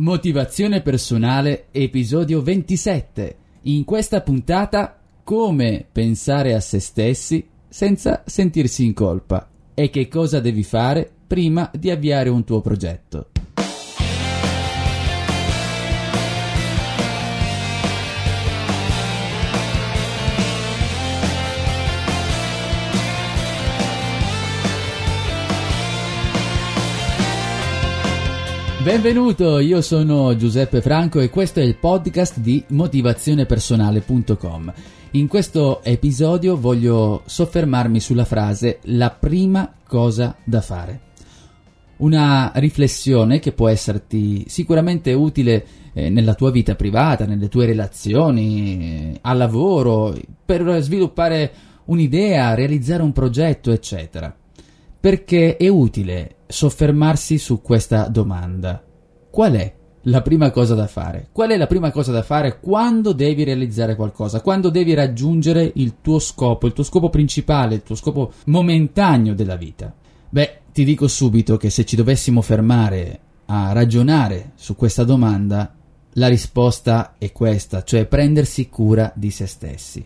Motivazione personale, episodio 27. In questa puntata, come pensare a se stessi senza sentirsi in colpa e che cosa devi fare prima di avviare un tuo progetto. Benvenuto, io sono Giuseppe Franco e questo è il podcast di motivazionepersonale.com. In questo episodio voglio soffermarmi sulla frase la prima cosa da fare. Una riflessione che può esserti sicuramente utile eh, nella tua vita privata, nelle tue relazioni, eh, al lavoro, per sviluppare un'idea, realizzare un progetto, eccetera. Perché è utile soffermarsi su questa domanda. Qual è la prima cosa da fare? Qual è la prima cosa da fare quando devi realizzare qualcosa? Quando devi raggiungere il tuo scopo, il tuo scopo principale, il tuo scopo momentaneo della vita? Beh, ti dico subito che se ci dovessimo fermare a ragionare su questa domanda, la risposta è questa, cioè prendersi cura di se stessi.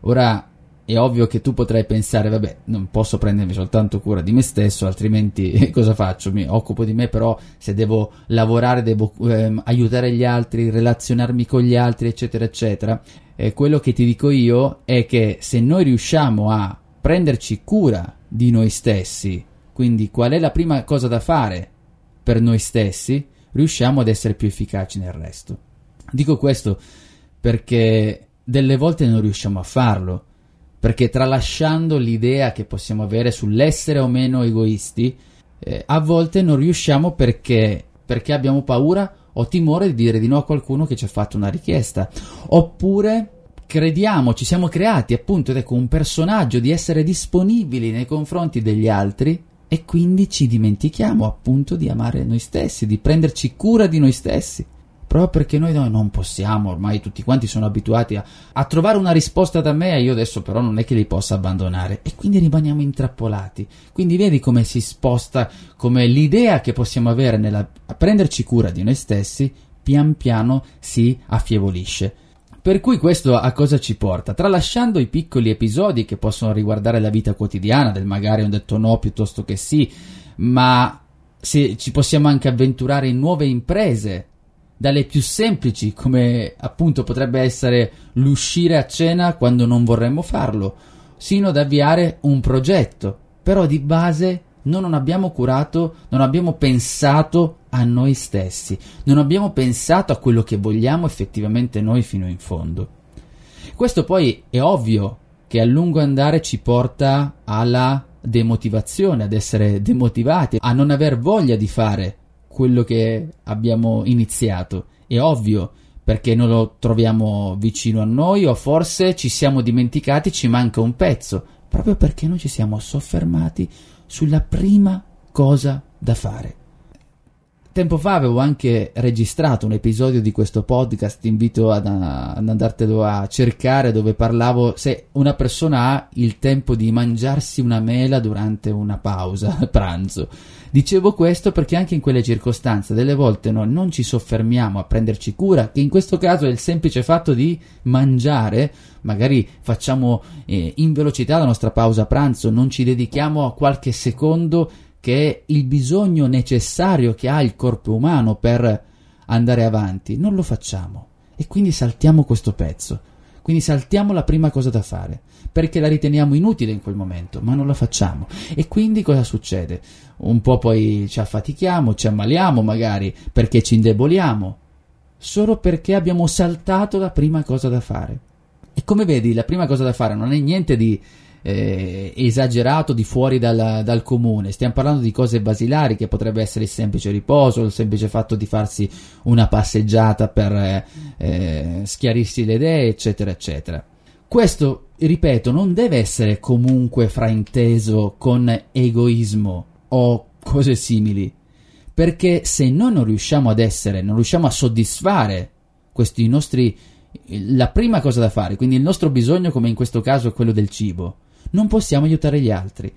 Ora, è ovvio che tu potrai pensare, vabbè, non posso prendermi soltanto cura di me stesso, altrimenti cosa faccio? Mi occupo di me, però se devo lavorare, devo ehm, aiutare gli altri, relazionarmi con gli altri, eccetera, eccetera. E quello che ti dico io è che se noi riusciamo a prenderci cura di noi stessi, quindi qual è la prima cosa da fare per noi stessi, riusciamo ad essere più efficaci nel resto. Dico questo perché delle volte non riusciamo a farlo perché tralasciando l'idea che possiamo avere sull'essere o meno egoisti, eh, a volte non riusciamo perché, perché abbiamo paura o timore di dire di no a qualcuno che ci ha fatto una richiesta, oppure crediamo, ci siamo creati appunto ed ecco un personaggio di essere disponibili nei confronti degli altri e quindi ci dimentichiamo appunto di amare noi stessi, di prenderci cura di noi stessi proprio perché noi, non possiamo, ormai tutti quanti sono abituati a, a, trovare una risposta da me e io adesso però non è che li possa abbandonare e quindi rimaniamo intrappolati. Quindi vedi come si sposta, come l'idea che possiamo avere nella prenderci cura di noi stessi pian piano si affievolisce. Per cui questo a cosa ci porta? Tralasciando i piccoli episodi che possono riguardare la vita quotidiana, del magari ho detto no piuttosto che sì, ma se ci possiamo anche avventurare in nuove imprese dalle più semplici, come appunto potrebbe essere l'uscire a cena quando non vorremmo farlo, sino ad avviare un progetto. Però di base noi non abbiamo curato, non abbiamo pensato a noi stessi, non abbiamo pensato a quello che vogliamo effettivamente noi fino in fondo. Questo poi è ovvio che a lungo andare ci porta alla demotivazione, ad essere demotivati, a non aver voglia di fare quello che abbiamo iniziato. È ovvio perché non lo troviamo vicino a noi o forse ci siamo dimenticati, ci manca un pezzo, proprio perché noi ci siamo soffermati sulla prima cosa da fare. Tempo fa avevo anche registrato un episodio di questo podcast, ti invito ad, ad andartelo a cercare, dove parlavo se una persona ha il tempo di mangiarsi una mela durante una pausa pranzo. Dicevo questo perché anche in quelle circostanze delle volte noi non ci soffermiamo a prenderci cura, che in questo caso è il semplice fatto di mangiare, magari facciamo eh, in velocità la nostra pausa pranzo, non ci dedichiamo a qualche secondo che è il bisogno necessario che ha il corpo umano per andare avanti, non lo facciamo e quindi saltiamo questo pezzo. Quindi saltiamo la prima cosa da fare, perché la riteniamo inutile in quel momento, ma non la facciamo. E quindi cosa succede? Un po' poi ci affatichiamo, ci ammaliamo magari, perché ci indeboliamo, solo perché abbiamo saltato la prima cosa da fare. E come vedi, la prima cosa da fare non è niente di eh, esagerato di fuori dal, dal, comune, stiamo parlando di cose basilari che potrebbe essere il semplice riposo, il semplice fatto di farsi una passeggiata per eh, eh, schiarirsi le idee, eccetera, eccetera. Questo, ripeto, non deve essere comunque frainteso con egoismo o cose simili, perché se noi non riusciamo ad essere, non riusciamo a soddisfare questi nostri la prima cosa da fare, quindi il nostro bisogno, come in questo caso, è quello del cibo non possiamo aiutare gli altri.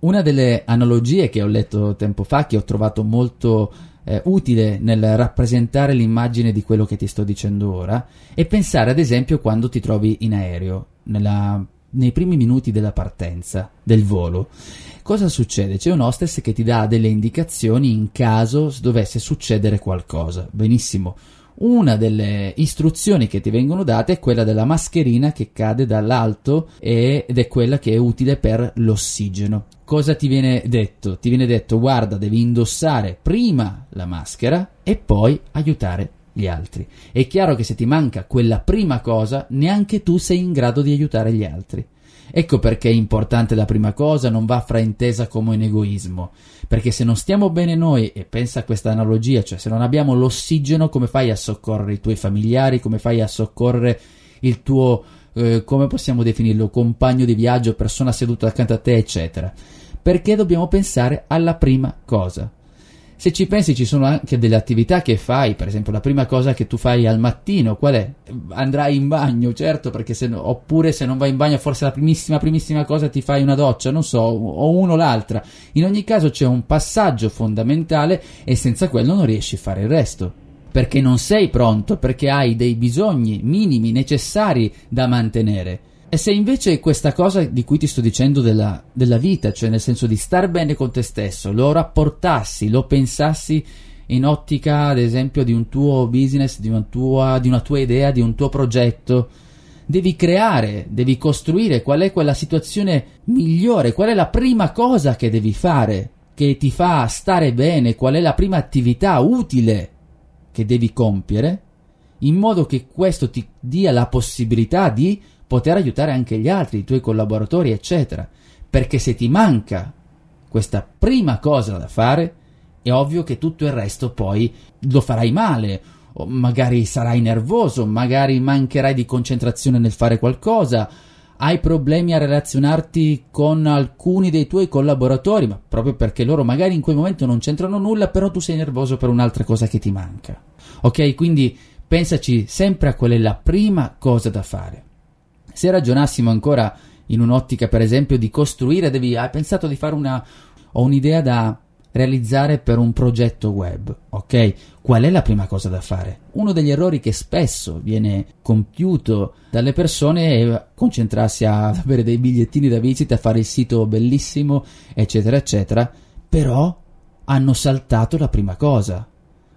Una delle analogie che ho letto tempo fa, che ho trovato molto eh, utile nel rappresentare l'immagine di quello che ti sto dicendo ora, è pensare ad esempio quando ti trovi in aereo, nella, nei primi minuti della partenza, del volo. Cosa succede? C'è un hostess che ti dà delle indicazioni in caso dovesse succedere qualcosa. Benissimo una delle istruzioni che ti vengono date è quella della mascherina che cade dall'alto ed è quella che è utile per l'ossigeno. Cosa ti viene detto? Ti viene detto guarda devi indossare prima la maschera e poi aiutare gli altri. È chiaro che se ti manca quella prima cosa neanche tu sei in grado di aiutare gli altri. Ecco perché è importante la prima cosa, non va fraintesa come un egoismo. Perché se non stiamo bene noi, e pensa a questa analogia, cioè se non abbiamo l'ossigeno, come fai a soccorrere i tuoi familiari, come fai a soccorrere il tuo, eh, come possiamo definirlo, compagno di viaggio, persona seduta accanto a te, eccetera. Perché dobbiamo pensare alla prima cosa. Se ci pensi ci sono anche delle attività che fai, per esempio la prima cosa che tu fai al mattino, qual è? Andrai in bagno, certo, perché se no, oppure se non vai in bagno forse la primissima primissima cosa ti fai una doccia, non so, o uno o l'altra. In ogni caso c'è un passaggio fondamentale e senza quello non riesci a fare il resto perché non sei pronto, perché hai dei bisogni minimi necessari da mantenere. E se invece questa cosa di cui ti sto dicendo della, della vita, cioè nel senso di star bene con te stesso, lo rapportassi, lo pensassi in ottica, ad esempio, di un tuo business, di una tua, di una tua idea, di un tuo progetto, devi creare, devi costruire qual è quella situazione migliore, qual è la prima cosa che devi fare che ti fa stare bene, qual è la prima attività utile che devi compiere, in modo che questo ti dia la possibilità di poter aiutare anche gli altri, i tuoi collaboratori, eccetera. Perché se ti manca questa prima cosa da fare, è ovvio che tutto il resto poi lo farai male, o magari sarai nervoso, magari mancherai di concentrazione nel fare qualcosa, hai problemi a relazionarti con alcuni dei tuoi collaboratori, ma proprio perché loro magari in quel momento non c'entrano nulla, però tu sei nervoso per un'altra cosa che ti manca. Ok, quindi pensaci sempre a qual è la prima cosa da fare. Se ragionassimo ancora in un'ottica, per esempio, di costruire, devi, hai pensato di fare una, ho un'idea da realizzare per un progetto web, ok? Qual è la prima cosa da fare? Uno degli errori che spesso viene compiuto dalle persone è concentrarsi a avere dei bigliettini da visita, fare il sito bellissimo, eccetera, eccetera, però hanno saltato la prima cosa.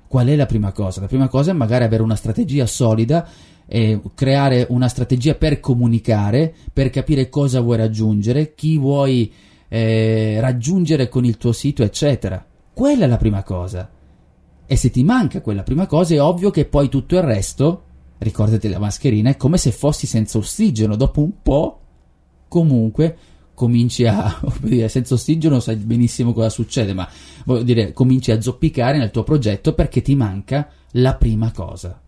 Qual è la prima cosa? La prima cosa è magari avere una strategia solida eh, creare una strategia per comunicare, per capire cosa vuoi raggiungere, chi vuoi eh, raggiungere con il tuo sito, eccetera. Quella è la prima cosa. E se ti manca quella prima cosa, è ovvio che poi tutto il resto, ricordati la mascherina, è come se fossi senza ossigeno. Dopo un po', comunque, cominci a senza ossigeno sai benissimo cosa succede, ma voglio dire, cominci a zoppicare nel tuo progetto perché ti manca la prima cosa.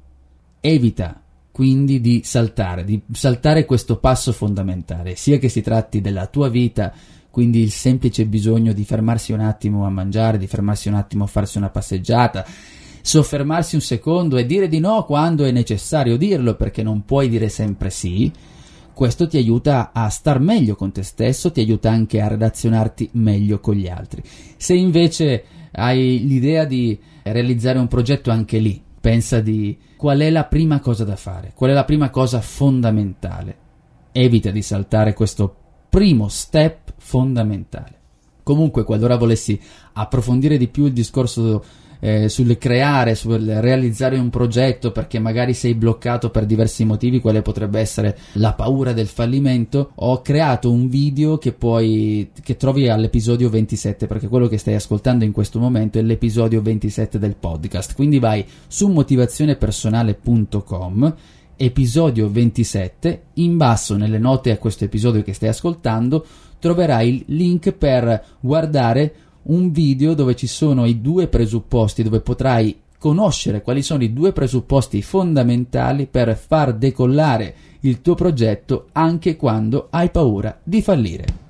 Evita quindi di saltare, di saltare questo passo fondamentale, sia che si tratti della tua vita, quindi il semplice bisogno di fermarsi un attimo a mangiare, di fermarsi un attimo a farsi una passeggiata, soffermarsi un secondo e dire di no quando è necessario dirlo, perché non puoi dire sempre sì. Questo ti aiuta a star meglio con te stesso, ti aiuta anche a relazionarti meglio con gli altri. Se invece hai l'idea di realizzare un progetto anche lì, pensa di qual è la prima cosa da fare, qual è la prima cosa fondamentale. Evita di saltare questo primo step fondamentale. Comunque, qualora volessi approfondire di più il discorso eh, sul creare, sul realizzare un progetto perché magari sei bloccato per diversi motivi, quale potrebbe essere la paura del fallimento, ho creato un video che poi che trovi all'episodio 27 perché quello che stai ascoltando in questo momento è l'episodio 27 del podcast. Quindi vai su motivazionepersonale.com episodio 27. In basso, nelle note a questo episodio che stai ascoltando, troverai il link per guardare un video dove ci sono i due presupposti, dove potrai conoscere quali sono i due presupposti fondamentali per far decollare il tuo progetto anche quando hai paura di fallire.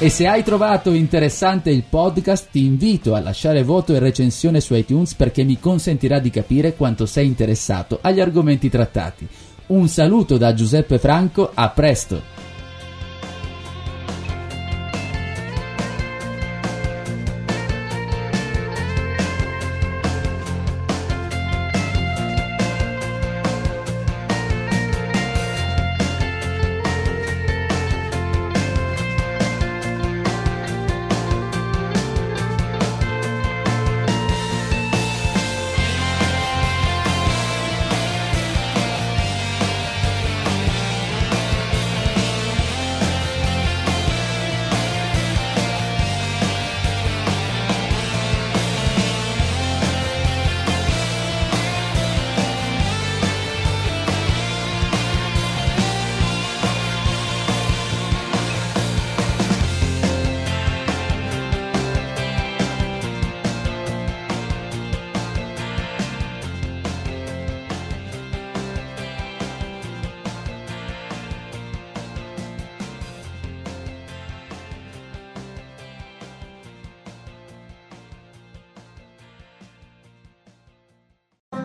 E se hai trovato interessante il podcast, ti invito a lasciare voto e recensione su iTunes perché mi consentirà di capire quanto sei interessato agli argomenti trattati. Un saluto da Giuseppe Franco, a presto!